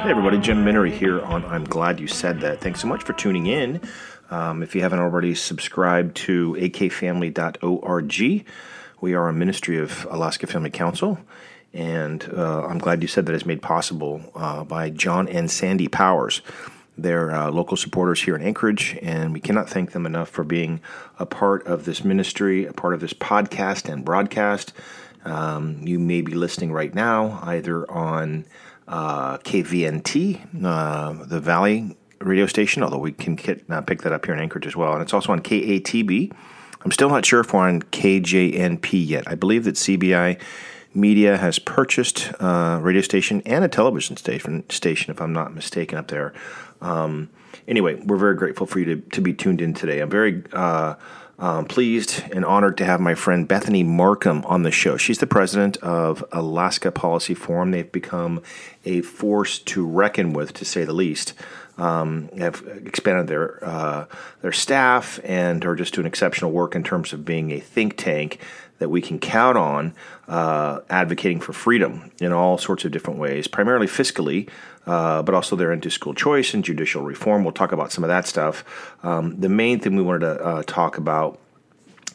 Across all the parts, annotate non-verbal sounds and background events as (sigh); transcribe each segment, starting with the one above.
Hey everybody, Jim Minnery here on I'm Glad You Said That. Thanks so much for tuning in. Um, if you haven't already subscribed to akfamily.org, we are a ministry of Alaska Family Council, and uh, I'm glad you said that is made possible uh, by John and Sandy Powers. They're uh, local supporters here in Anchorage, and we cannot thank them enough for being a part of this ministry, a part of this podcast and broadcast. Um, you may be listening right now either on uh, KVNT, uh, the Valley radio station, although we can get, uh, pick that up here in Anchorage as well. And it's also on KATB. I'm still not sure if we're on KJNP yet. I believe that CBI Media has purchased a radio station and a television station, station if I'm not mistaken, up there. Um, anyway, we're very grateful for you to, to be tuned in today. I'm very uh, um, pleased and honored to have my friend Bethany Marcum on the show. She's the president of Alaska Policy Forum. They've become a force to reckon with, to say the least. Um, have expanded their uh, their staff and are just doing exceptional work in terms of being a think tank that we can count on, uh, advocating for freedom in all sorts of different ways, primarily fiscally, uh, but also they're into school choice and judicial reform. We'll talk about some of that stuff. Um, the main thing we wanted to uh, talk about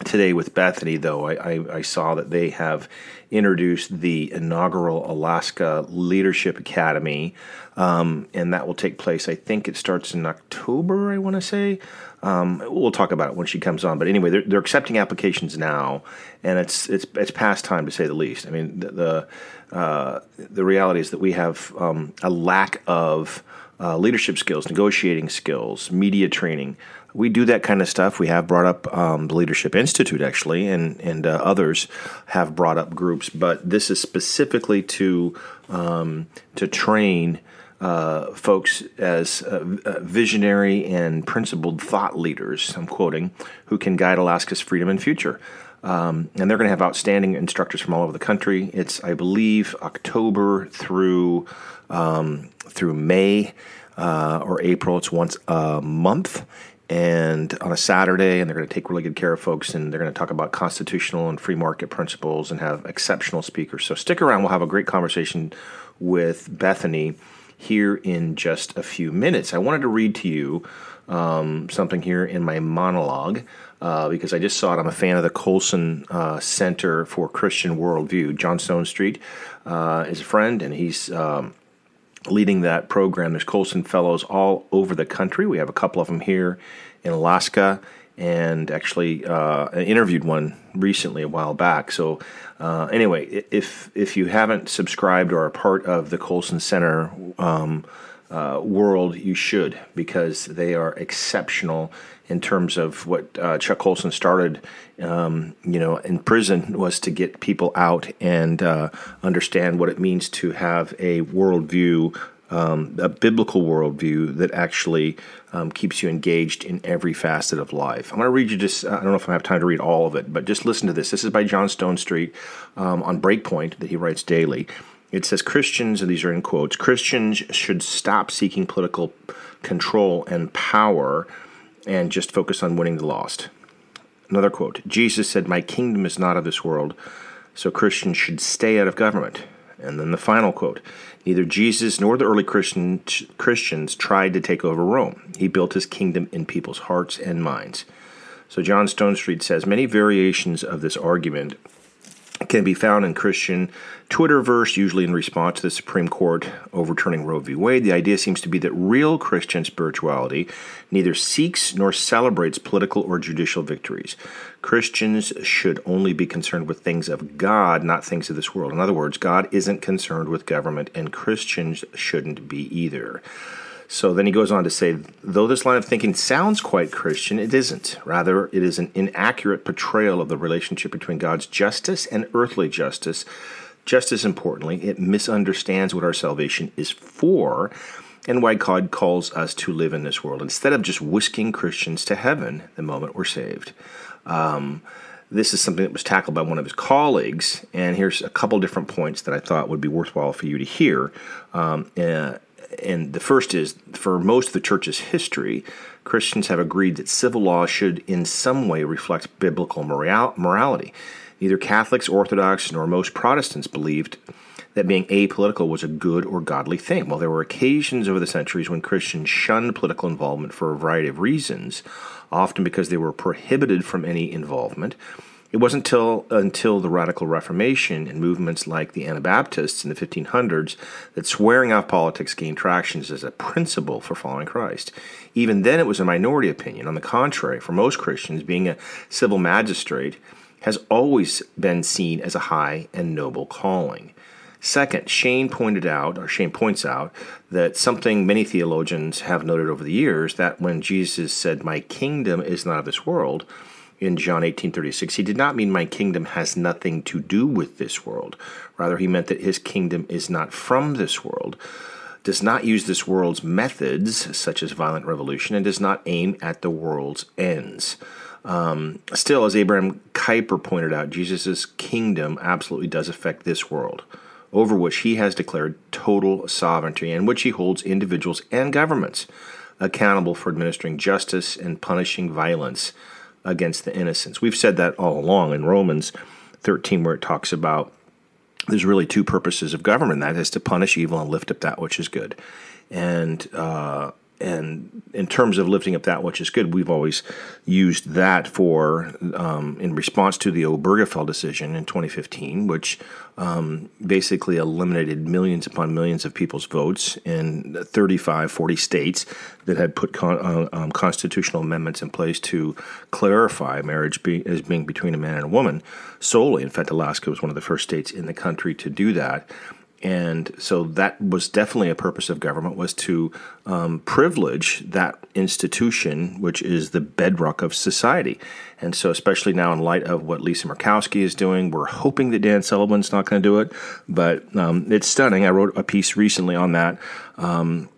today with Bethany, though, I, I, I, saw that they have introduced the inaugural Alaska Leadership Academy, um, and that will take place. I think it starts in October. I want to say. Um, we'll talk about it when she comes on. But anyway, they're, they're, accepting applications now, and it's it's it's past time to say the least. I mean, the the, uh, the reality is that we have um, a lack of uh, leadership skills, negotiating skills, media training we do that kind of stuff. We have brought up um, the Leadership Institute, actually, and and uh, others have brought up groups. But this is specifically to um, to train uh, folks as uh, visionary and principled thought leaders. I'm quoting who can guide Alaska's freedom and future. Um, and they're going to have outstanding instructors from all over the country. It's, I believe, October through um, through May uh, or April. It's once a month, and on a Saturday, and they're going to take really good care of folks, and they're going to talk about constitutional and free market principles and have exceptional speakers. So stick around; we'll have a great conversation with Bethany here in just a few minutes. I wanted to read to you um, something here in my monologue uh, because I just saw it. I'm a fan of the Colson uh, Center for Christian Worldview. John Stonestreet uh, is a friend, and he's um, leading that program. There's Colson Fellows all over the country. We have a couple of them here in Alaska, and actually uh, interviewed one recently a while back. So uh, anyway, if if you haven't subscribed or are part of the Colson Center um, uh, world, you should because they are exceptional in terms of what uh, Chuck Colson started, um, you know, in prison was to get people out and uh, understand what it means to have a worldview, um, a biblical worldview that actually um, keeps you engaged in every facet of life. I'm going to read you just, I don't know if I have time to read all of it, but just listen to this. This is by John Stonestreet um, on Breakpoint that he writes daily. It says Christians, and these are in quotes, Christians should stop seeking political control and power and just focus on winning the lost. Another quote Jesus said, My kingdom is not of this world, so Christians should stay out of government. And then the final quote Neither Jesus nor the early Christian, Christians tried to take over Rome. He built his kingdom in people's hearts and minds. So John Stonestreet says many variations of this argument can be found in Christian Twitterverse, usually in response to the Supreme Court overturning Roe v. Wade. The idea seems to be that real Christian spirituality neither seeks nor celebrates political or judicial victories. Christians should only be concerned with things of God, not things of this world. In other words, God isn't concerned with government, and Christians shouldn't be either. So then he goes on to say, though this line of thinking sounds quite Christian, it isn't. Rather, it is an inaccurate portrayal of the relationship between God's justice and earthly justice. Just as importantly, it misunderstands what our salvation is for and why God calls us to live in this world instead of just whisking Christians to heaven the moment we're saved. Um, this is something that was tackled by one of his colleagues, and here's a couple different points that I thought would be worthwhile for you to hear. Um, uh, and the first is for most of the church's history, Christians have agreed that civil law should in some way reflect biblical moral- morality. Neither Catholics, Orthodox, nor most Protestants believed that being apolitical was a good or godly thing. While there were occasions over the centuries when Christians shunned political involvement for a variety of reasons, often because they were prohibited from any involvement, it wasn't until until the Radical Reformation and movements like the Anabaptists in the 1500s that swearing off politics gained traction as a principle for following Christ. Even then, it was a minority opinion. On the contrary, for most Christians, being a civil magistrate has always been seen as a high and noble calling. Second, Shane pointed out, or Shane points out, that something many theologians have noted over the years that when Jesus said, My kingdom is not of this world, in John 18:36, he did not mean my kingdom has nothing to do with this world. Rather, he meant that his kingdom is not from this world, does not use this world's methods, such as violent revolution, and does not aim at the world's ends. Um, still, as Abraham Kuyper pointed out, Jesus' kingdom absolutely does affect this world over which he has declared total sovereignty, and which he holds individuals and governments accountable for administering justice and punishing violence against the innocents. We've said that all along in Romans 13, where it talks about there's really two purposes of government that is to punish evil and lift up that which is good. And uh, and in terms of lifting up that which is good, we've always used that for um, in response to the Obergefell decision in 2015, which um, basically eliminated millions upon millions of people's votes in 35, 40 states that had put con- uh, um, constitutional amendments in place to clarify marriage be- as being between a man and a woman solely. In fact, Alaska was one of the first states in the country to do that and so that was definitely a purpose of government was to um, privilege that institution which is the bedrock of society and so especially now in light of what lisa murkowski is doing we're hoping that dan sullivan's not going to do it but um, it's stunning i wrote a piece recently on that um,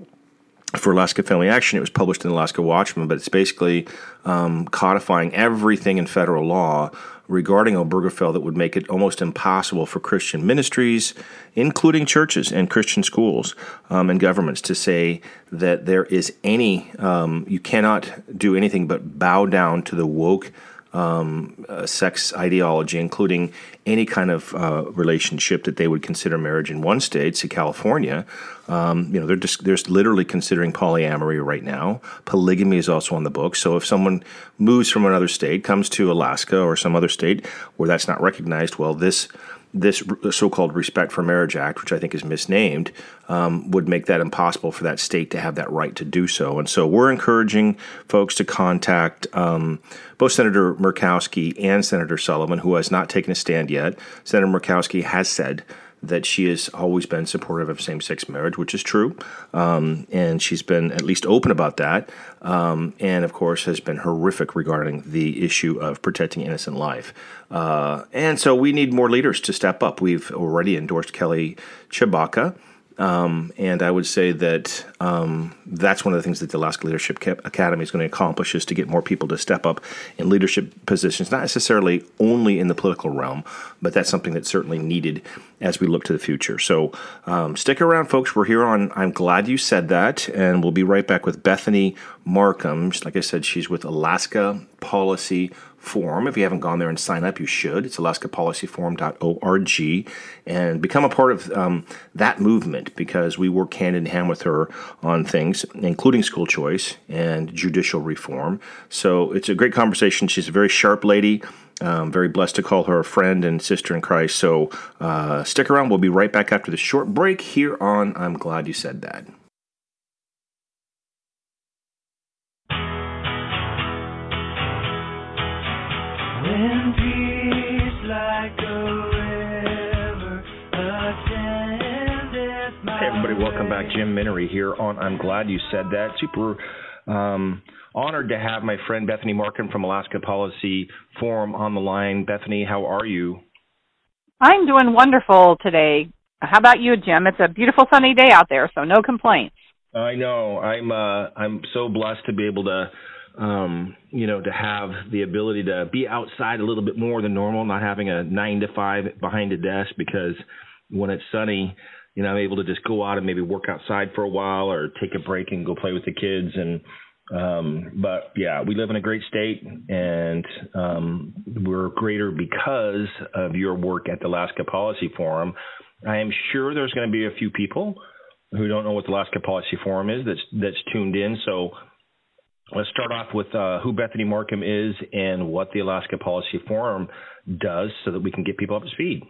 for Alaska Family Action. It was published in Alaska Watchman, but it's basically um, codifying everything in federal law regarding Obergefell that would make it almost impossible for Christian ministries, including churches and Christian schools um, and governments, to say that there is any, um, you cannot do anything but bow down to the woke um, uh, sex ideology, including any kind of uh, relationship that they would consider marriage in one state, say California. Um, you know, they're just they're literally considering polyamory right now. Polygamy is also on the book. So if someone moves from another state, comes to Alaska or some other state where that's not recognized, well, this this so-called Respect for Marriage Act, which I think is misnamed, um, would make that impossible for that state to have that right to do so. And so we're encouraging folks to contact um, both Senator Murkowski and Senator Sullivan, who has not taken a stand yet. Senator Murkowski has said that she has always been supportive of same sex marriage, which is true. Um, and she's been at least open about that. Um, and of course, has been horrific regarding the issue of protecting innocent life. Uh, and so we need more leaders to step up. We've already endorsed Kelly Tshibaka. Um, and I would say that um, that's one of the things that the Alaska Leadership Academy is going to accomplish is to get more people to step up in leadership positions, not necessarily only in the political realm, but that's something that's certainly needed as we look to the future. So um, stick around, folks. We're here on I'm Glad You Said That, and we'll be right back with Bethany Marcum. Like I said, she's with Alaska Policy Forum. If you haven't gone there and sign up, you should. It's alaskapolicyforum.org and become a part of um, that movement because we work hand in hand with her on things, including school choice and judicial reform. So it's a great conversation. She's a very sharp lady. Um, very blessed to call her a friend and sister in Christ. So uh, stick around. We'll be right back after the short break here on I'm Glad You Said That. Welcome back. Jim Minnery here on I'm Glad You Said That. Super um, honored to have my friend Bethany Marcum from Alaska Policy Forum on the line. Bethany, how are you? I'm doing wonderful today. How about you, Jim? It's a beautiful sunny day out there, so no complaints. I know. I'm uh, I'm so blessed to be able to um, you know, to have the ability to be outside a little bit more than normal, not having a nine to five behind a desk because when it's sunny, you know, I'm able to just go out and maybe work outside for a while or take a break and go play with the kids and Um, but yeah, we live in a great state, and um, we're greater because of your work at the Alaska Policy Forum. I am sure there's going to be a few people who don't know what the Alaska Policy Forum is that's that's tuned in. So let's start off with uh, who Bethany Marcum is and what the Alaska Policy Forum does, so that we can get people up to speed.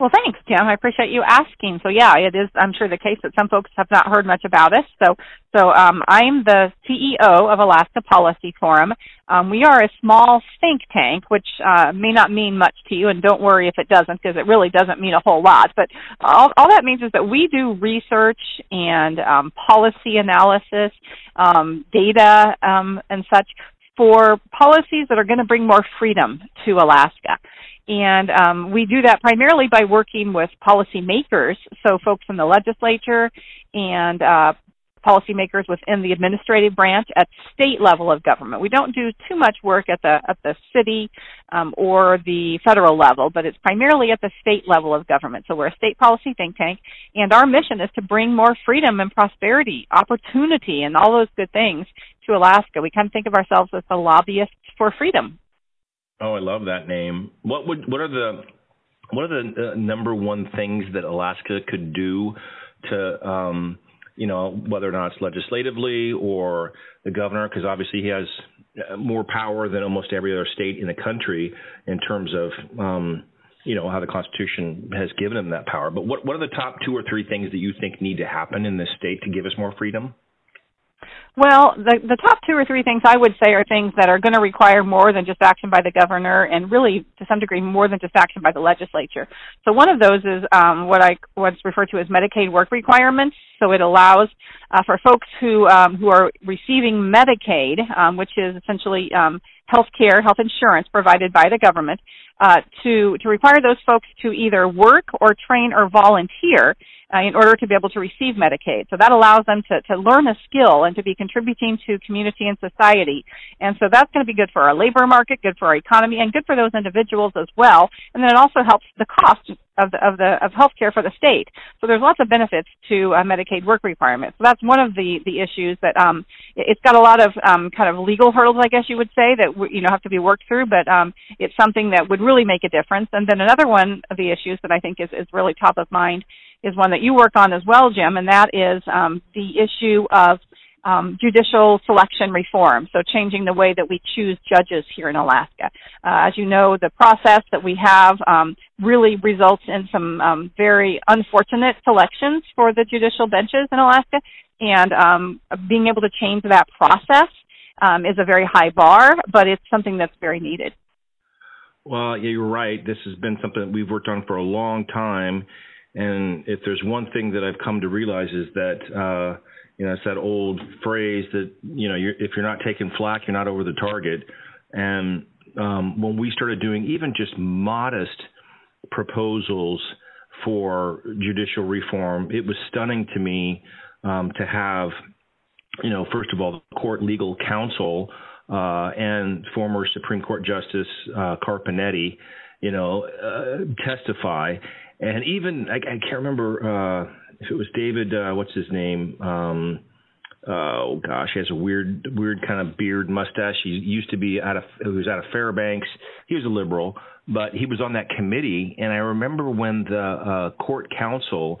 Well, thanks, Jim. I appreciate you asking. So, yeah, it is. I'm sure the case that some folks have not heard much about us. So, so um, I'm the CEO of Alaska Policy Forum. Um, we are a small think tank, which uh, may not mean much to you, and don't worry if it doesn't, because it really doesn't mean a whole lot. But all, all that means is that we do research and um, policy analysis, um, data, um, and such for policies that are going to bring more freedom to Alaska. And um, we do that primarily by working with policymakers, so folks in the legislature and uh, policymakers within the administrative branch at state level of government. We don't do too much work at the at the city um, or the federal level, but it's primarily at the state level of government. So we're a state policy think tank, and our mission is to bring more freedom and prosperity, opportunity, and all those good things to Alaska. We kind of think of ourselves as the lobbyists for freedom. Oh, I love that name. What would what are the what are the uh, number one things that Alaska could do to um, you know whether or not it's legislatively or the governor because obviously he has uh, more power than almost every other state in the country in terms of um, you know how the Constitution has given him that power. But what what are the top two or three things that you think need to happen in this state to give us more freedom? Well, the the top two or three things I would say are things that are going to require more than just action by the governor, and really to some degree more than just action by the legislature. So one of those is um, what I what's referred to as Medicaid work requirements. So it allows uh, for folks who um, who are receiving Medicaid, um, which is essentially um, health care, health insurance provided by the government, uh, to to require those folks to either work or train or volunteer uh, in order to be able to receive Medicaid. So that allows them to, to learn a skill and to be contributing to community and society. And so that's going to be good for our labor market, good for our economy, and good for those individuals as well. And then it also helps the cost of the of the of healthcare for the state. So there's lots of benefits to uh, Medicaid work requirements. So that's one of the the issues that um, it's got a lot of um, kind of legal hurdles, I guess you would say, that you know have to be worked through. But um, it's something that would really make a difference. And then another one of the issues that I think is is really top of mind is one that you work on as well, Jim, and that is um, the issue of um, judicial selection reform, so changing the way that we choose judges here in Alaska. Uh, as you know, the process that we have um, really results in some um, very unfortunate selections for the judicial benches in Alaska, and um, being able to change that process um, is a very high bar, but it's something that's very needed. Well, yeah, you're right. This has been something that we've worked on for a long time and if there's one thing that I've come to realize is that, uh, you know, it's that old phrase that, you know, you're, if you're not taking flack, you're not over the target. And um, when we started doing even just modest proposals for judicial reform, it was stunning to me um, to have, you know, first of all, the court legal counsel uh, and former Supreme Court Justice uh, Carpeneti, you know, uh, testify and even I, I can't remember uh, if it was David. Uh, what's his name? Um, oh gosh, he has a weird, weird kind of beard, mustache. He used to be out of, he was out of Fairbanks. He was a liberal, but he was on that committee. And I remember when the uh, court counsel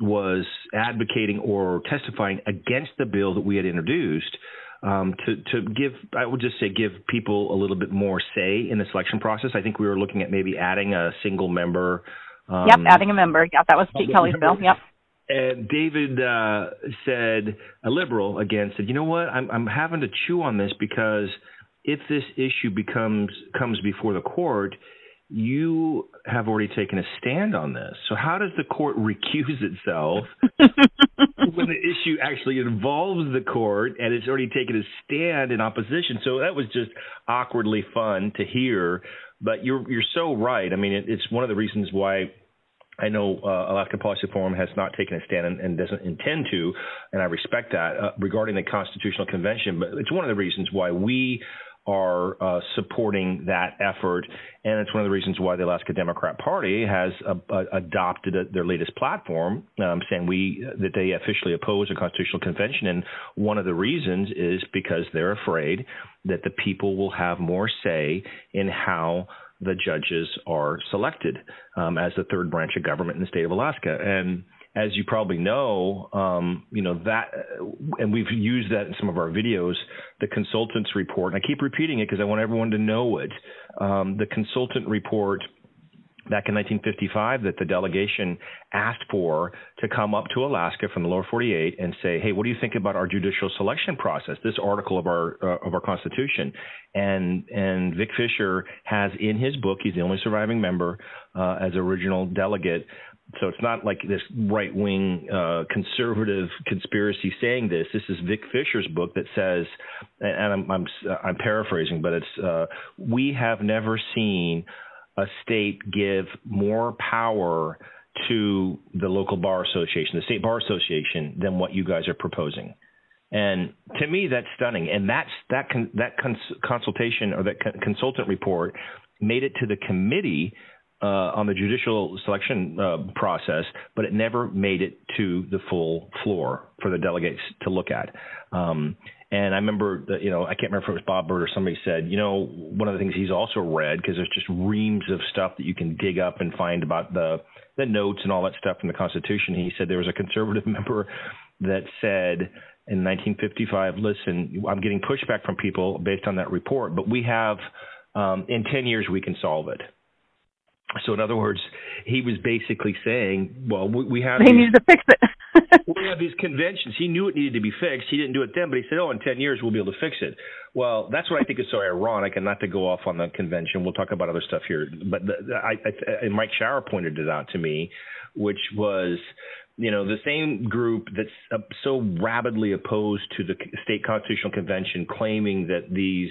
was advocating or testifying against the bill that we had introduced. Um, to to give, I would just say, give people a little bit more say in the selection process. I think we were looking at maybe adding a single member um, yep, adding a member. Yep, that was Pete Kelly's bill. Yep. And David uh, said, a liberal again said, you know what? I'm I'm having to chew on this because if this issue becomes comes before the court, you have already taken a stand on this. So how does the court (laughs) recuse itself when the issue actually involves the court and it's already taken a stand in opposition? So that was just awkwardly fun to hear. But you're you're so right. I mean, it, it's one of the reasons why I know uh, Alaska Policy Forum has not taken a stand and, and doesn't intend to, and I respect that uh, regarding the Constitutional Convention. But it's one of the reasons why we are uh, supporting that effort, and it's one of the reasons why the Alaska Democrat Party has uh, adopted a, their latest platform, um, saying we that they officially oppose a constitutional convention. And one of the reasons is because they're afraid that the people will have more say in how the judges are selected um, as the third branch of government in the state of Alaska. And as you probably know, um, you know that, and we've used that in some of our videos. The consultants report, and I keep repeating it because I want everyone to know it. Um, the consultant report back in 1955 that the delegation asked for to come up to Alaska from the lower 48 and say, "Hey, what do you think about our judicial selection process? This article of our uh, of our Constitution." And and Vic Fisher has in his book, he's the only surviving member uh, as original delegate, so it's not like this right wing uh, conservative conspiracy saying this. This is Vic Fisher's book that says, and I'm I'm, I'm paraphrasing, but it's uh, we have never seen a state give more power to the local bar association, the state bar association, than what you guys are proposing. And to me, that's stunning. And that's that con, that cons, consultation or that consultant report made it to the committee uh, on the judicial selection uh, process, but it never made it to the full floor for the delegates to look at. Um, and I remember that, you know, I can't remember if it was Bob Bird or somebody said, you know, one of the things he's also read, because there's just reams of stuff that you can dig up and find about the, the notes and all that stuff in the Constitution. He said there was a conservative (laughs) member that said in 1955, listen, I'm getting pushback from people based on that report, but we have, um, in 10 years, we can solve it. So in other words, he was basically saying, well, we, we have. He needed to fix it. We have these conventions. He knew it needed to be fixed. He didn't do it then, but he said, oh, in 10 years we'll be able to fix it. Well, that's what I think is so ironic, and not to go off on the convention. We'll talk about other stuff here. But the, I, I, and Mike Shower pointed it out to me, which was you know, the same group that's so rabidly opposed to the state constitutional convention, claiming that these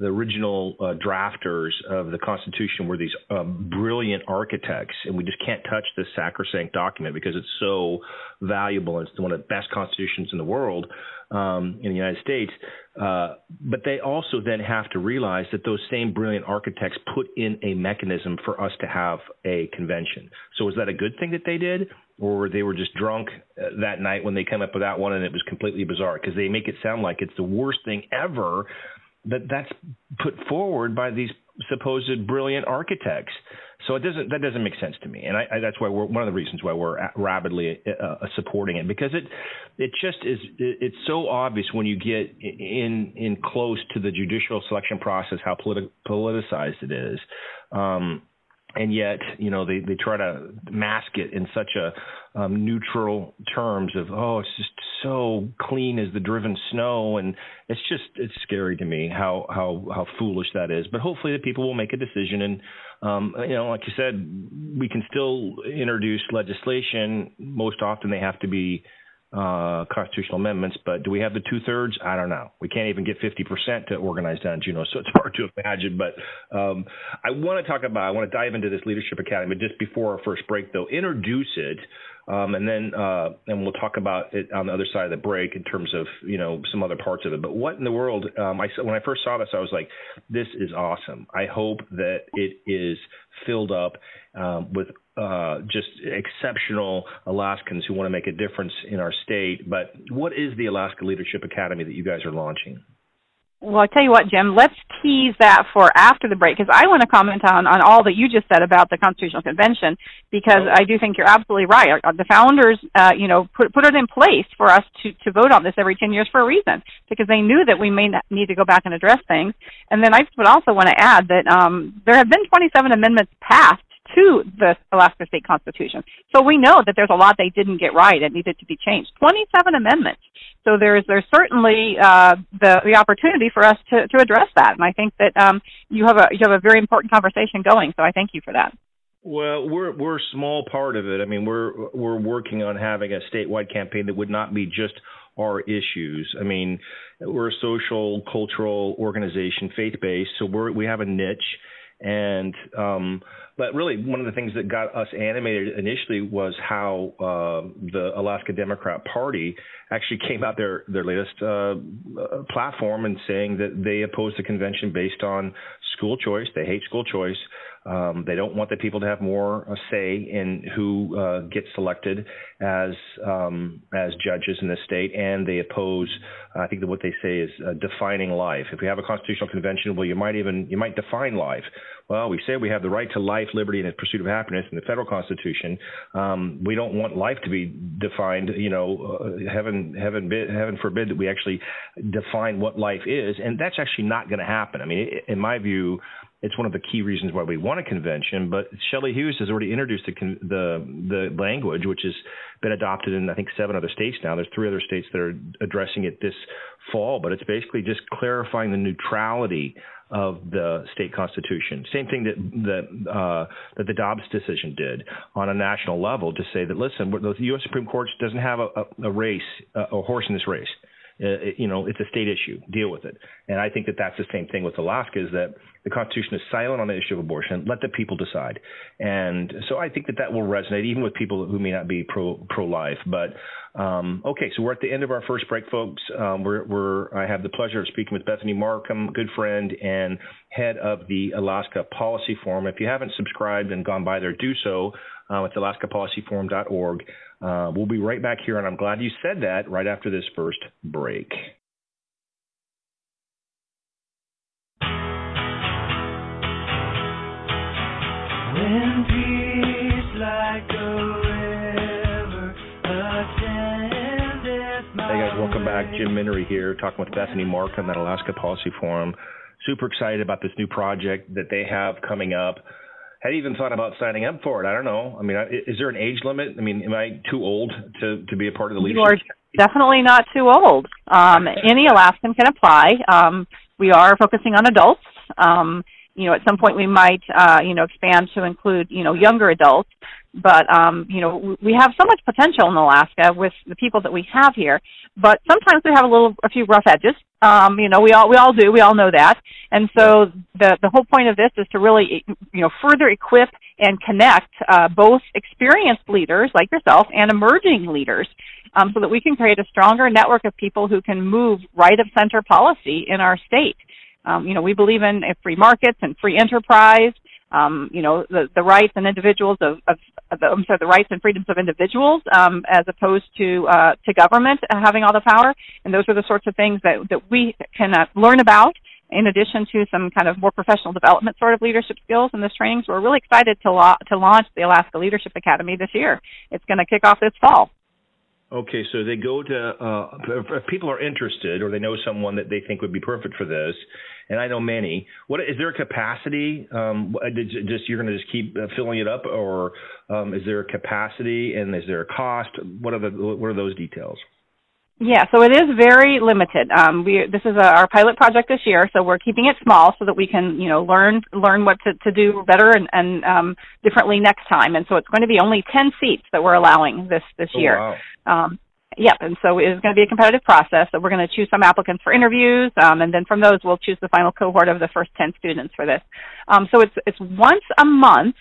the original uh, drafters of the Constitution were these uh, brilliant architects, and we just can't touch this sacrosanct document because it's so valuable and it's one of the best constitutions in the world um, in the United States. Uh, but they also then have to realize that those same brilliant architects put in a mechanism for us to have a convention. So was that a good thing that they did? Or they were just drunk uh, that night when they came up with that one and it was completely bizarre because they make it sound like it's the worst thing ever that that's put forward by these supposed brilliant architects. So it doesn't that doesn't make sense to me, and I, I, that's why we're one of the reasons why we're rapidly uh, uh, supporting it because it it just is it, it's so obvious when you get in in close to the judicial selection process how politi- politicized it is. Um, and yet you know they they try to mask it in such a um, neutral terms of oh it's just so clean as the driven snow. And it's just it's scary to me how how how foolish that is. But hopefully the people will make a decision. And um, you know like you said we can still introduce legislation. Most often they have to be uh, constitutional amendments, but do we have the two thirds? I don't know. We can't even get 50% to organize down Juneau, so it's (laughs) hard to imagine. But um, I want to talk about, I want to dive into this Leadership Academy but just before our first break, though. Introduce it, um, and then uh, and we'll talk about it on the other side of the break in terms of you know some other parts of it. But what in the world? Um, I when I first saw this, I was like, this is awesome. I hope that it is filled up um, with uh, just exceptional Alaskans who want to make a difference in our state. But what is the Alaska Leadership Academy that you guys are launching? Well, I tell you what, Jim, let's tease that for after the break because I want to comment on, on all that you just said about the Constitutional Convention because I do think you're absolutely right. The founders, uh, you know, put, put it in place for us to, to vote on this every 10 years for a reason because they knew that we may need to go back and address things. And then I would also want to add that um, there have been 27 amendments passed to the Alaska State Constitution. So we know that there's a lot they didn't get right and needed to be changed. 27 amendments. So there's there's certainly uh, the the opportunity for us to to address that, and I think that um, you have a you have a very important conversation going. So I thank you for that. Well, we're we're a small part of it. I mean, we're we're working on having a statewide campaign that would not be just our issues. I mean, we're a social, cultural organization, faith based, so we're we have a niche And um, but really, one of the things that got us animated initially was how uh, the Alaska Democrat Party actually came out their their latest uh, uh, platform and saying that they oppose the convention based on school choice. They hate school choice. Um, they don't want the people to have more uh, say in who uh, gets selected as um, as judges in the state, and they oppose. I think that what they say is uh, defining life. If we have a constitutional convention, well, you might even you might define life. Well, we say we have the right to life, liberty, and the pursuit of happiness in the federal constitution. Um, we don't want life to be defined. You know, uh, heaven, heaven, heaven forbid that we actually define what life is, and that's actually not going to happen. I mean, in my view, it's one of the key reasons why we want a convention. But Shelley Hughes has already introduced the the, the language, which has been adopted in I think seven other states now. There's three other states that are addressing it this fall, but it's basically just clarifying the neutrality of the state constitution. Same thing that that uh, that the Dobbs decision did on a national level to say that listen, the U.S. Supreme Court doesn't have a, a, a race, a horse in this race. Uh, you know, it's a state issue. Deal with it. And I think that that's the same thing with Alaska is that the Constitution is silent on the issue of abortion. Let the people decide. And so I think that that will resonate even with people who may not be pro pro life. But um, okay, so we're at the end of our first break, folks. Um, we're, we're I have the pleasure of speaking with Bethany Marcum, good friend and head of the Alaska Policy Forum. If you haven't subscribed and gone by there, do so. Uh, it's alaskapolicyforum.org. Uh, we'll be right back here, and I'm glad you said that right after this first break. When peace like a river Hey guys, welcome back. Jim Minnery here, talking with Bethany Marcum at Alaska Policy Forum. Super excited about this new project that they have coming up had even thought about signing up for it. I don't know. I mean, is there an age limit? I mean, am I too old to to be a part of the leadership? You are definitely not too old. Um, any Alaskan can apply. Um, we are focusing on adults. Um, you know, at some point we might, uh, you know, expand to include, you know, younger adults. But, um, you know, we have so much potential in Alaska with the people that we have here. But sometimes we have a little, a few rough edges. Um, you know, we all we all do. We all know that. And so the the whole point of this is to really, you know, further equip and connect uh, both experienced leaders like yourself and emerging leaders, um, so that we can create a stronger network of people who can move right of center policy in our state. Um, you know, we believe in free markets and free enterprise. Um, you know, the, the rights and individuals of, of, of the, I'm sorry, the rights and freedoms of individuals, um, as opposed to uh, to government having all the power. And those are the sorts of things that that we can uh, learn about. In addition to some kind of more professional development sort of leadership skills in this training, so we're really excited to, to launch the Alaska Leadership Academy this year. It's going to kick off this fall. Okay, so they go to uh, if people are interested or they know someone that they think would be perfect for this, and I know many. What is there a capacity? Um, just you're going to just keep uh, filling it up, or um, is there a capacity and is there a cost? What are the what are those details? Yeah, so it is very limited. Um, we this is a, our pilot project this year, so we're keeping it small so that we can you know learn learn what to, to do better and, and um, differently next time. And so it's going to be only ten seats that we're allowing this this oh, year. Wow. Um, Yep, and so it is going to be a competitive process. So we're going to choose some applicants for interviews, um, and then from those we'll choose the final cohort of the first ten students for this. Um, so it's it's once a month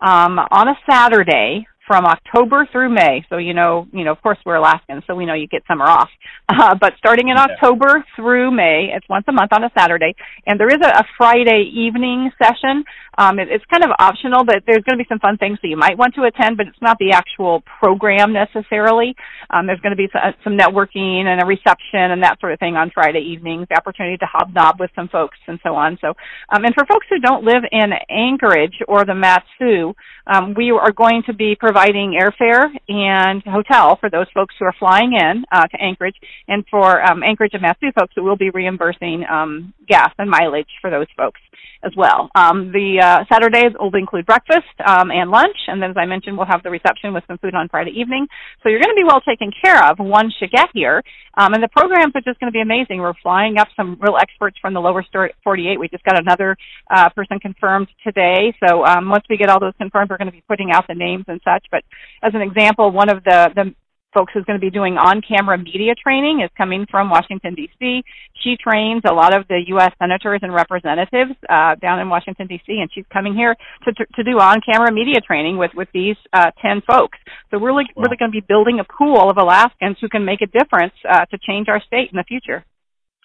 um, on a Saturday from October through May. So you know, you know, of course we're Alaskans, so we know you get summer off. Uh, but starting in October through May, it's once a month on a Saturday, and there is a, a Friday evening session. Um, it, it's kind of optional, but there's going to be some fun things that you might want to attend, but it's not the actual program necessarily. Um, there's going to be some networking and a reception and that sort of thing on Friday evenings, the opportunity to hobnob with some folks and so on. So, um, and for folks who don't live in Anchorage or the Mat-Su, um, we are going to be providing airfare and hotel for those folks who are flying in uh, to Anchorage, and for um, Anchorage and Mat-Su folks, we will be reimbursing um, gas and mileage for those folks as well. Um, the uh, Saturdays will include breakfast um, and lunch, and then, as I mentioned, we'll have the reception with some food on Friday evening. So you're going to be well taken care of once you get here. Um, and the programs are just going to be amazing. We're flying up some real experts from the lower 48. We just got another uh, person confirmed today. So um, once we get all those confirmed, we're going to be putting out the names and such. But as an example, one of the, the folks who's going to be doing on-camera media training is coming from Washington D.C. She trains a lot of the U.S. senators and representatives uh, down in Washington D.C. and she's coming here to to, to do on-camera media training with with these uh, ten folks. So we're really wow. really going to be building a pool of Alaskans who can make a difference uh, to change our state in the future.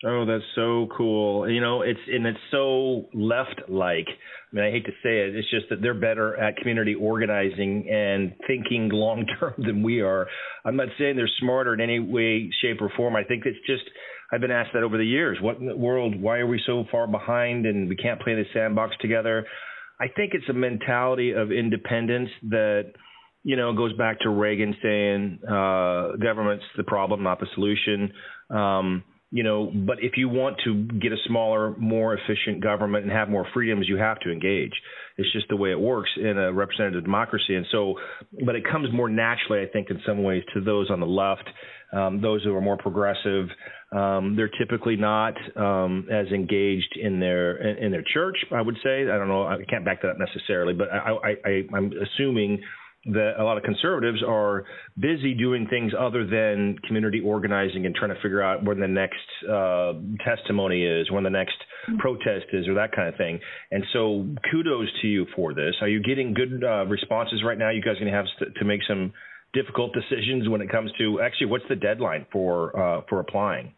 Oh, that's so cool. You know, it's and it's so left like. I mean, I hate to say it. It's just that they're better at community organizing and thinking (laughs) long term than we are. I'm not saying they're smarter in any way, shape, or form. I think it's just I've been asked that over the years. What in the world? Why are we so far behind and we can't play in the sandbox together? I think it's a mentality of independence that you know goes back to Reagan saying uh, government's the problem, not the solution. Um, you know, but if you want to get a smaller, more efficient government and have more freedoms, you have to engage. It's just the way it works in a representative democracy. And so, but it comes more naturally, I think, in some ways to those on the left, um, those who are more progressive. Um, they're typically not um, as engaged in their in, in, their church. I would say. I don't know. I can't back that up necessarily, but I, I, I, I'm assuming that a lot of conservatives are busy doing things other than community organizing and trying to figure out when the next uh, testimony is, when the next protest is, or that kind of thing. And so, kudos to you for this. Are you getting good uh, responses right now? You guys are going to have to make some difficult decisions when it comes to actually what's the deadline for uh, for applying?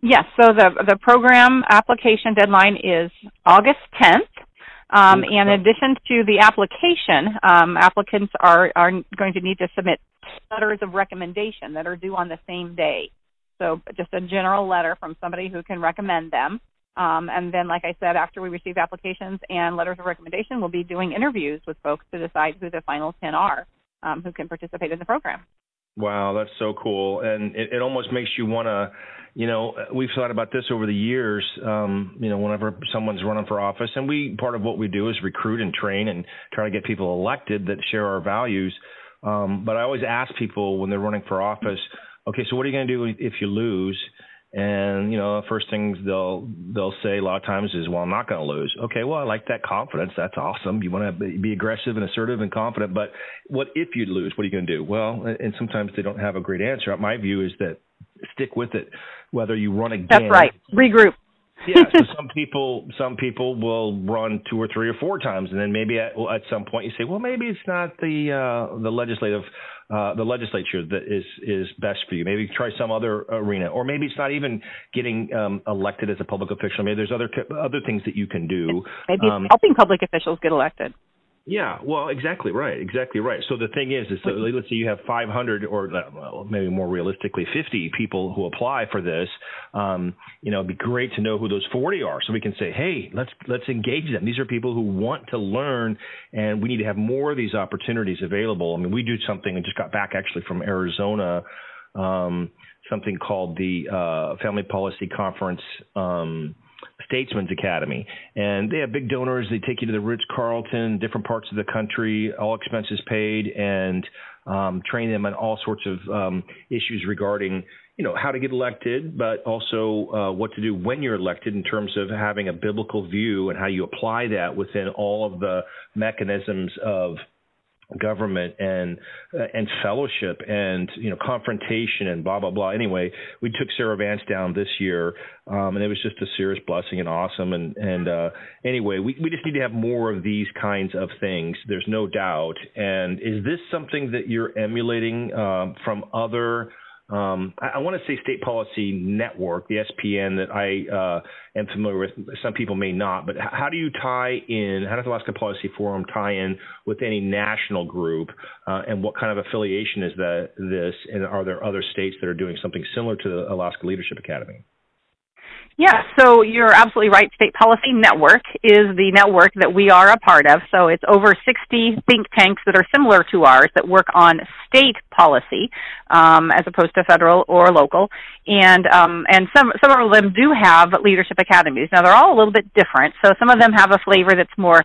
Yes, so the the program application deadline is August 10th. Um, and in addition to the application, um, applicants are, are going to need to submit letters of recommendation that are due on the same day. So just a general letter from somebody who can recommend them. Um, and then, like I said, after we receive applications and letters of recommendation, we'll be doing interviews with folks to decide who the final 10 are um, who can participate in the program. Wow, that's so cool. And it, it almost makes you want to you know, we've thought about this over the years. Um, you know, whenever someone's running for office, and we part of what we do is recruit and train and try to get people elected that share our values. Um, but I always ask people when they're running for office, okay, so what are you going to do if you lose? And you know, first things they'll they'll say a lot of times is, "Well, I'm not going to lose." Okay, well, I like that confidence. That's awesome. You want to be aggressive and assertive and confident. But what if you lose? What are you going to do? Well, and sometimes they don't have a great answer. My view is that stick with it, whether you run again. That's right. Regroup. Yeah. So some people, some people will run two or three or four times, and then maybe at, at some point you say, well, maybe it's not the uh, the legislative uh, the legislature that is is best for you. Maybe try some other arena, or maybe it's not even getting um, elected as a public official. Maybe there's other other things that you can do. Maybe um, helping public officials get elected. Yeah, well, exactly right, exactly right. So the thing is, is that let's say you have 500 or well, maybe more realistically 50 people who apply for this. Um, you know, it'd be great to know who those 40 are, so we can say, hey, let's let's engage them. These are people who want to learn, and we need to have more of these opportunities available. I mean, we do something. I just got back actually from Arizona. Um, something called the uh, Family Policy Conference. Um, Statesman's Academy. And they have big donors. They take you to the Ritz Carlton, different parts of the country, all expenses paid, and um, train them on all sorts of um, issues regarding, you know, how to get elected, but also uh, what to do when you're elected in terms of having a biblical view and how you apply that within all of the mechanisms of government and uh, and fellowship and you know confrontation and blah blah blah. Anyway, we took Sarah Vance down this year, um, and it was just a serious blessing and awesome. And and uh, anyway, we we just need to have more of these kinds of things. There's no doubt. And is this something that you're emulating um, from other um, I, I want to say State Policy Network, the SPN that I uh, am familiar with. Some people may not, but how do you tie in? How does the Alaska Policy Forum tie in with any national group, uh, and what kind of affiliation is that this? And are there other states that are doing something similar to the Alaska Leadership Academy? Yeah, so you're absolutely right. State Policy Network is the network that we are a part of. So it's over 60 think tanks that are similar to ours that work on state policy um, as opposed to federal or local. And um, and some some of them do have leadership academies. Now they're all a little bit different. So some of them have a flavor that's more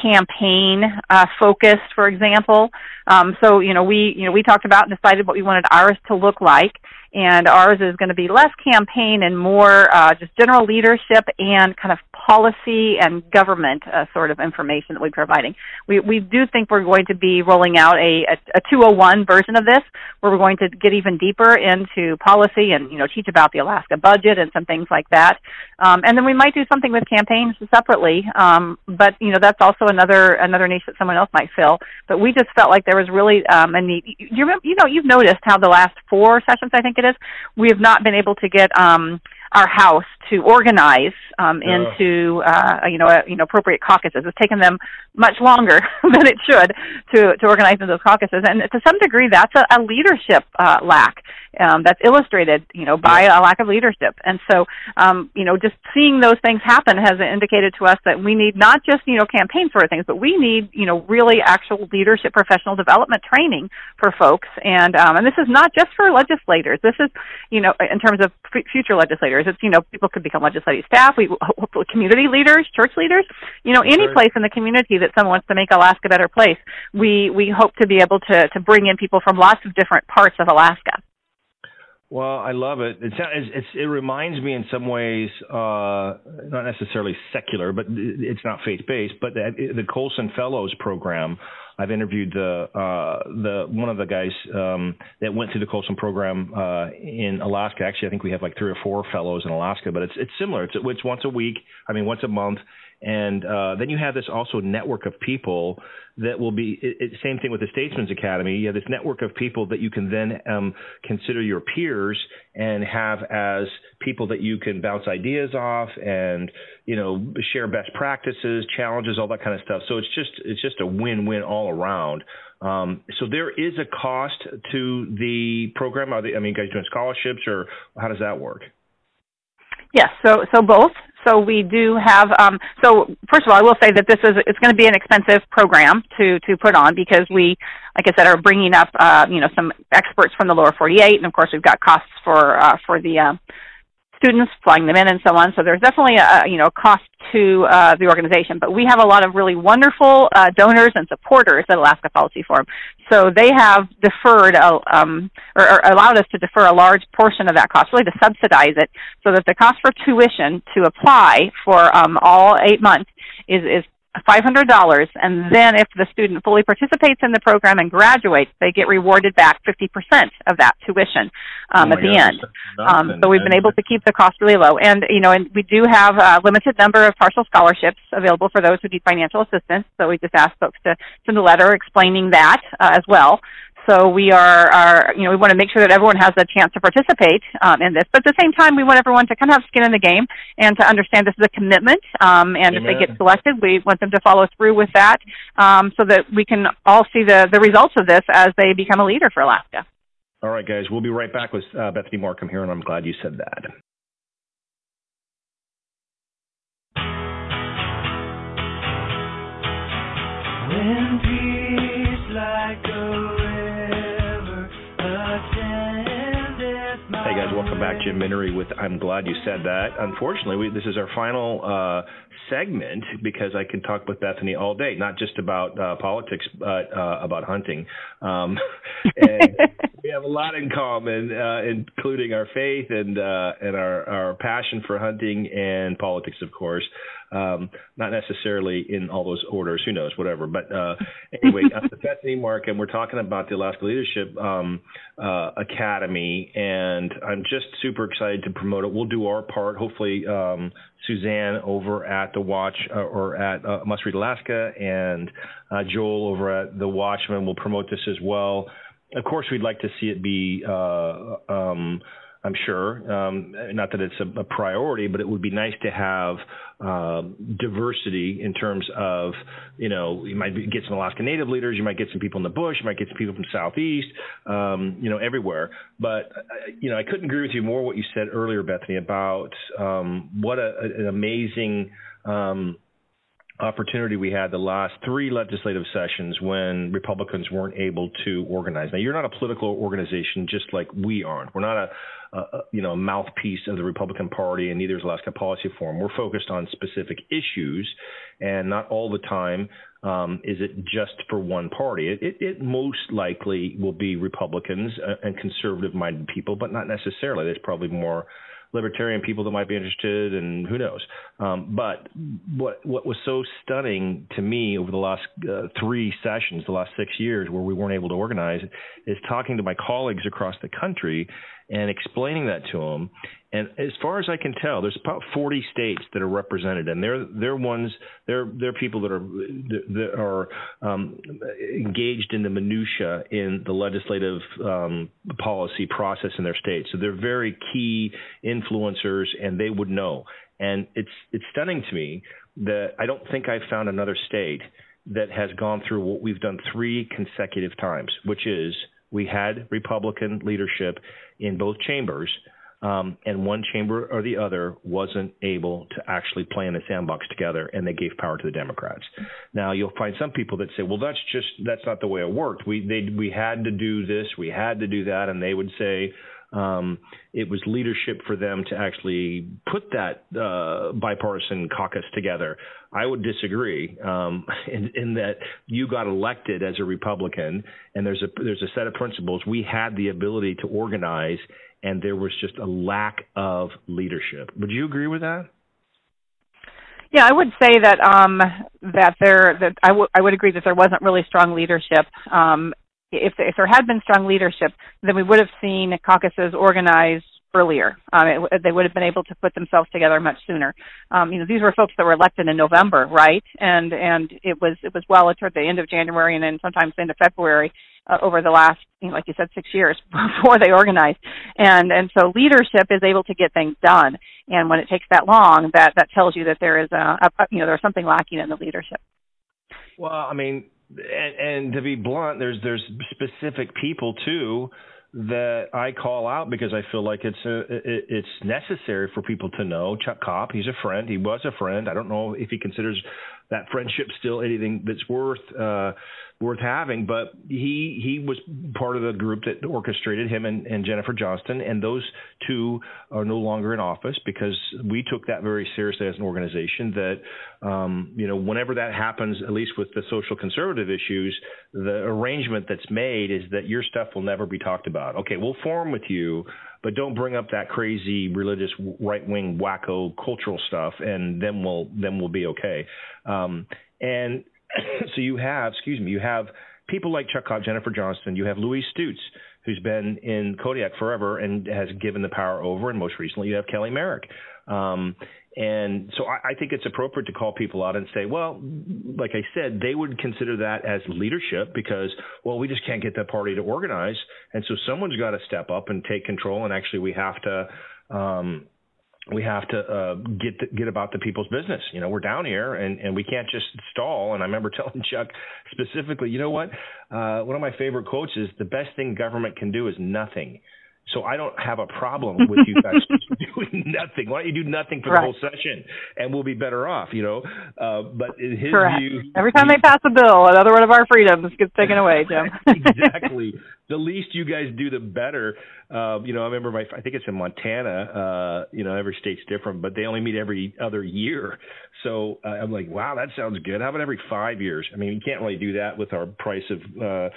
campaign uh, focused, for example. Um, so you know we you know we talked about and decided what we wanted ours to look like and ours is going to be less campaign and more uh, just general leadership and kind of policy and government uh, sort of information that we're providing. We we do think we're going to be rolling out a, a, a 201 version of this, where we're going to get even deeper into policy and you know teach about the Alaska budget and some things like that. Um, and then we might do something with campaigns separately. Um, but you know that's also another another niche that someone else might fill. But we just felt like there was really um, a need. You, you know you've noticed how the last four sessions I think it is we have not been able to get um, our house to organize um, into uh, you know a, you know appropriate caucuses. It's taken them much longer (laughs) than it should to to organize into those caucuses, and to some degree, that's a, a leadership uh, lack um, that's illustrated you know by a lack of leadership. And so um, you know just seeing those things happen has indicated to us that we need not just you know campaign sort of things, but we need you know really actual leadership professional development training for folks. And um, and this is not just for legislators. This is you know in terms of f- future legislators. It's you know people could become legislative staff, we community leaders, church leaders, you know, any place in the community that someone wants to make Alaska a better place. We we hope to be able to to bring in people from lots of different parts of Alaska. Well, I love it. It's, it's, it reminds me in some ways, uh, not necessarily secular, but it's not faith based, but the, the Colson Fellows program I've interviewed the uh, the one of the guys um, that went through the Colson program uh, in Alaska. Actually, I think we have like three or four fellows in Alaska, but it's it's similar. It's it's once a week. I mean, once a month, and uh, then you have this also network of people that will be it, it, same thing with the Statesman's Academy. You have this network of people that you can then um, consider your peers and have as people that you can bounce ideas off and you know share best practices, challenges, all that kind of stuff. So it's just it's just a win-win all around. Um, so there is a cost to the program. Are they, I mean, guys doing scholarships or how does that work? Yes, so so both. So we do have. Um, so first of all, I will say that this is it's going to be an expensive program to to put on because we, like I said, are bringing up uh, you know some experts from the lower 48, and of course we've got costs for uh, for the uh, students, flying them in, and so on. So there's definitely a you know cost to uh, the organization. But we have a lot of really wonderful uh, donors and supporters at Alaska Policy Forum. So they have deferred uh, um, or, or allowed us to defer a large portion of that cost, really to subsidize it, so that the cost for tuition to apply for um, all eight months is is $500 and then if the student fully participates in the program and graduates they get rewarded back 50% of that tuition um, oh at the end. um, so we've been able to keep the cost really low. And you know and we do have a limited number of partial scholarships available for those who need financial assistance so we just ask folks to send a letter explaining that uh, as well so we are, are, you know, we want to make sure that everyone has a chance to participate um, in this. But at the same time, we want everyone to kind of have skin in the game and to understand this is a commitment. Um, and Amen. if they get selected, we want them to follow through with that um, so that we can all see the, the results of this as they become a leader for Alaska. All right, guys. We'll be right back with uh, Bethany Marcum here, and I'm glad you said that. When peace like Hey guys, welcome back. Jim Minnery with I'm Glad You Said That. Unfortunately, we, this is our final uh, segment because I can talk with Bethany all day, not just about uh, politics, but uh, about hunting. Um, (laughs) and have a lot in common, uh, including our faith and uh, and our, our passion for hunting and politics, of course. Um, not necessarily in all those orders, who knows, whatever. But uh, anyway, the Bethany Mark, and we're talking about the Alaska Leadership um, uh, Academy, and I'm just super excited to promote it. We'll do our part. Hopefully, um, Suzanne over at the Watch uh, or at uh, Must Read Alaska, and uh, Joel over at the Watchman will promote this as well. Of course, we'd like to see it be. Uh, um, I'm sure. Um, not that it's a, a, priority, but it would be nice to have uh, diversity in terms of, you know, you might get some Alaska Native leaders, you might get some people in the bush, you might get some people from Southeast, um, you know, everywhere. But, uh, you know, I couldn't agree with you more what you said earlier, Bethany, about um, what a, an amazing um, opportunity we had the last three legislative sessions when Republicans weren't able to organize. Now, you're not a political organization just like we aren't. We're not a uh, you know, a mouthpiece of the Republican Party, and neither is Alaska Policy Forum. We're focused on specific issues, and not all the time um, is it just for one party. It, it, it most likely will be Republicans uh, and conservative-minded people, but not necessarily. There's probably more libertarian people that might be interested, and who knows. Um, but what what was so stunning to me over the last uh, three sessions, the last six years, where we weren't able to organize, is talking to my colleagues across the country and explaining that to them. And as far as I can tell, there's about 40 states that are represented, and they're they're ones they're they're people that are that are um, engaged in the minutia in the legislative um, policy process in their state. So they're very key influencers, and they would know. And it's it's stunning to me that I don't think I've found another state that has gone through what we've done three consecutive times, which is we had Republican leadership in both chambers, um, and one chamber or the other wasn't able to actually play in the sandbox together, and they gave power to the Democrats. Now you'll find some people that say, "Well, that's just that's not the way it worked. We they we had to do this, we had to do that," and they would say. Um, it was leadership for them to actually put that uh, bipartisan caucus together. I would disagree um, (laughs) in, in, that you got elected as a Republican, and there's a there's a set of principles. We had the ability to organize and there was just a lack of leadership. Would you agree with that? Yeah, I would say that um, that there that I, w- I would agree that there wasn't really strong leadership. Um, if if there had been strong leadership, then we would have seen caucuses organized earlier. Um, it, they would have been able to put themselves together much sooner. Um, you know, these were folks that were elected in November, right? And and it was it was well toward the end of January and then sometimes into February uh, over the last, you know, like you said, six years (laughs) before they organized. And and so leadership is able to get things done. And when it takes that long, that that tells you that there is a, a you know there's something lacking in the leadership. Well, I mean, and, and to be blunt, there's there's specific people too that I call out because I feel like it's a, it's necessary for people to know. Chuck Kopp, he's a friend. He was a friend. I don't know if he considers that friendship still anything that's worth uh, worth having. But he he was part of the group that orchestrated him and, and Jennifer Johnston, and those two are no longer in office because we took that very seriously as an organization. That um, you know, whenever that happens, at least with the social conservative issues, the arrangement that's made is that your stuff will never be talked about. Okay, we'll form with you but don't bring up that crazy religious right wing wacko cultural stuff, and then we'll then we'll be okay. Um, and (coughs) so you have, excuse me, you have people like Chuck Kopp, Jennifer Johnston. You have Louise Stutes, who's been in Kodiak forever and has given the power over. And most recently, you have Kelly Merrick. Um, and so I, I think it's appropriate to call people out and say, well, like I said, they would consider that as leadership because, well, we just can't get that party to organize. And so someone's got to step up and take control. And actually, we have to, um, we have to uh, get the, get about the people's business. You know, we're down here and, and we can't just stall. And I remember (laughs) telling Chuck specifically, you know what? Uh, one of my favorite quotes is the best thing government can do is nothing. So I don't have a problem (laughs) with you guys doing nothing. Why don't you do nothing for right. the whole session, and we'll be better off, you know? Uh, but in his Correct. view, every time they pass a bill, another one of our freedoms gets taken away, (laughs) Jim. exactly. The least you guys do, the better. Uh, you know, I remember my, I think it's in Montana. Uh, you know, every state's different, but they only meet every other year. So uh, I'm like, wow, that sounds good. How about every five years? I mean, you can't really do that with our price of, uh,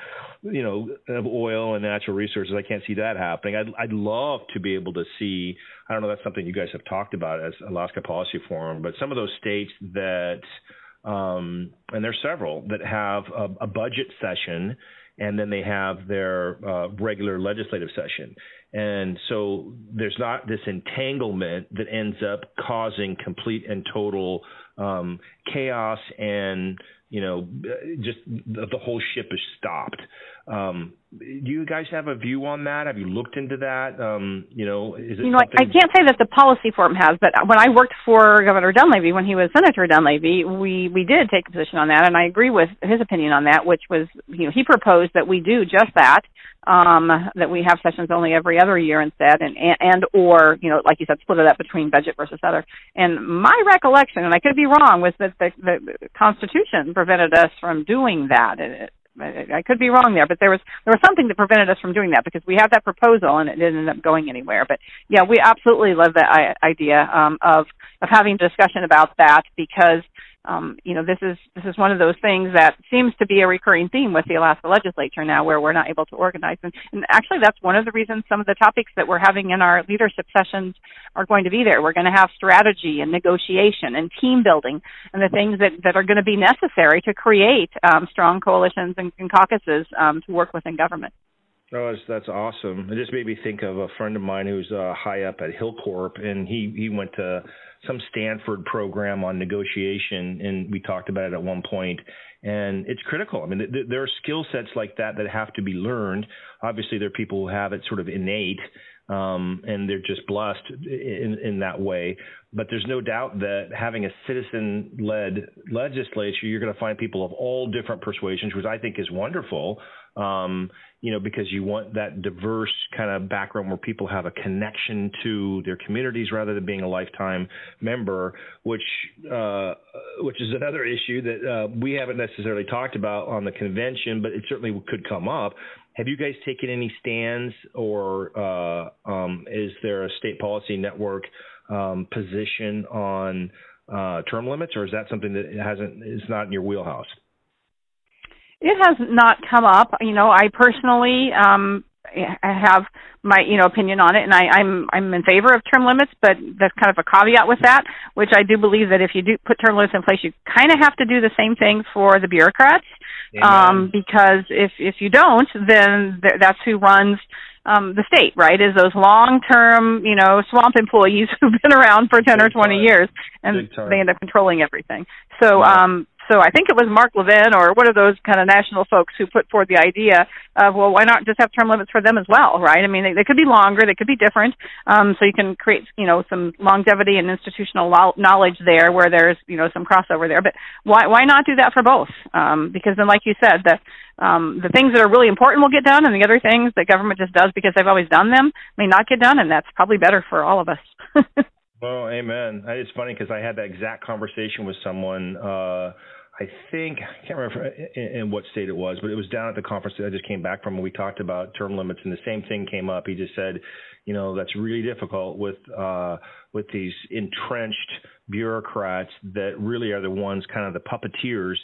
you know, of oil and natural resources. I can't see that happening. I'd, I'd love to be able to see. I don't know. That's something you guys have talked about as Alaska Policy Forum, but some of those states that, um, and there's several that have a, a budget session and then they have their uh, regular legislative session. And so there's not this entanglement that ends up causing complete and total um, chaos and you know just the, the whole ship is stopped. Um, do you guys have a view on that? Have you looked into that? Um, you know, is it you know, something... I, I can't say that the policy forum has, but when I worked for Governor Dunleavy, when he was Senator Dunleavy, we we did take a position on that, and I agree with his opinion on that, which was, you know, he proposed that we do just that, um, that we have sessions only every other year instead, and and, and or you know, like you said, split it up between budget versus other. And my recollection, and I could be wrong, was that the, the Constitution prevented us from doing that. It, I, could be wrong there, but there was there was something that prevented us from doing that because we had that proposal and it didn't end up going anywhere. But yeah, we absolutely love that idea um, of of having discussion about that because um, you know, this is this is one of those things that seems to be a recurring theme with the Alaska legislature now, where we're not able to organize. And, and actually, that's one of the reasons some of the topics that we're having in our leadership sessions are going to be there. We're going to have strategy and negotiation and team building and the things that that are going to be necessary to create um, strong coalitions and, and caucuses um, to work within government. Oh, that's, that's awesome. It just made me think of a friend of mine who's uh, high up at Hilcorp, and he he went to some Stanford program on negotiation, and we talked about it at one point. And it's critical. I mean, th- there are skill sets like that that have to be learned. Obviously, there are people who have it sort of innate, um, and they're just blessed in, in that way. But there's no doubt that having a citizen-led legislature, you're going to find people of all different persuasions, which I think is wonderful um, you know, because you want that diverse kind of background where people have a connection to their communities rather than being a lifetime member, which uh, which is another issue that uh, we haven't necessarily talked about on the convention, but it certainly could come up. Have you guys taken any stands, or uh, um, is there a state policy network um, position on uh, term limits, or is that something that hasn't is not in your wheelhouse? It has not come up. You know, I personally um I have my you know opinion on it, and I, I'm I'm in favor of term limits, but that's kind of a caveat with that, which I do believe that if you do put term limits in place, you kind of have to do the same thing for the bureaucrats, um, because if if you don't, then th- that's who runs um, the state, right? Is those long-term, you know, swamp employees (laughs) who've been around for ten Big or twenty time. years, and they end up controlling everything. So, yeah. um, so I think it was Mark Levin or one of those kind of national folks who put forward the idea of, well, why not just have term limits for them as well, right? I mean, they, they could be longer, they could be different, um, so you can create, you know, some longevity and institutional knowledge there where there's, you know, some crossover there. But why why not do that for both? Um, because then, like you said, the um, the things that are really important will get done, and the other things that government just does because they've always done them may not get done, and that's probably better for all of us. (laughs) well, amen. It's funny because I had that exact conversation with someone. Uh, I think I can't remember in, in, what state it was, but it was down at the conference that I just came back from. And we talked about term limits, and the same thing came up. He just said, you know, that's really difficult with uh, with these entrenched bureaucrats that really are the ones kind of the puppeteers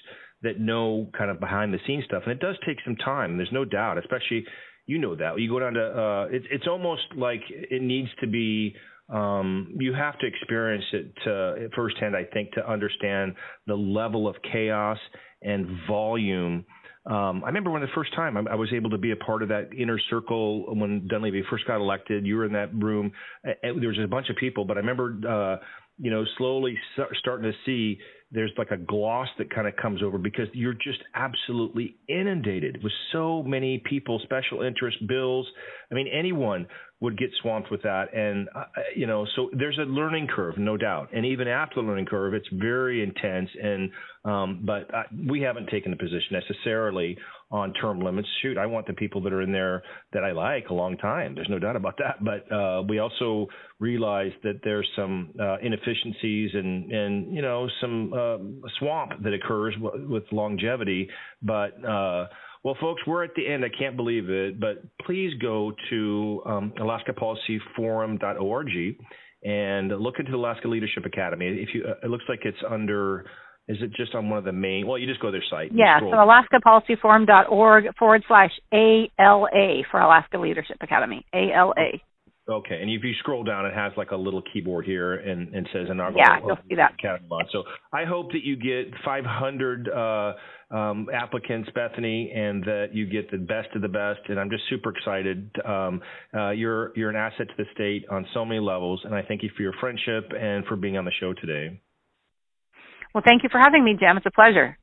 that know kind of behind the scenes stuff, and it does take some time. There's no doubt, especially you know that you go down to uh, it, it's almost like it needs to be um, you have to experience it to, firsthand, I think, to understand the level of chaos and volume. Um, I remember when the first time I, I, was able to be a part of that inner circle when Dunleavy first got elected. You were in that room. There was a bunch of people, but I remember, uh, you know, slowly starting to see there's like a gloss that kind of comes over because you're just absolutely inundated with so many people, special interest bills. I mean, anyone would get swamped with that. And, uh, you know, so there's a learning curve, no doubt. And even after the learning curve, it's very intense. And, um, but uh, we haven't taken a position necessarily on term limits. Shoot, I want the people that are in there that I like a long time. There's no doubt about that. But uh, we also realize that there's some uh, inefficiencies and, and, you know, some uh, swamp that occurs w- with longevity. But, uh, well, folks, we're at the end. I can't believe it, but please go to um, AlaskaPolicyForum.org and look into the Alaska Leadership Academy. If you, uh, it looks like it's under. Is it just on one of the main? Well, you just go to their site. Yeah, so AlaskaPolicyForum.org forward slash ALA for Alaska Leadership Academy. ALA. Okay, and if you scroll down, it has like a little keyboard here and, and says inaugural. Yeah, you'll see that. So I hope that you get 500 uh, um, applicants, Bethany, and that you get the best of the best. And I'm just super excited. Um, uh, you're you're an asset to the state on so many levels, and I thank you for your friendship and for being on the show today. Well, thank you for having me, Jim. It's a pleasure.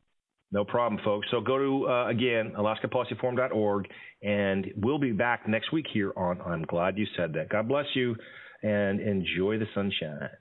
No problem, folks. So go to, uh, again, alaskapolicyforum.org, and we'll be back next week here on I'm Glad You Said That. God bless you, and enjoy the sunshine.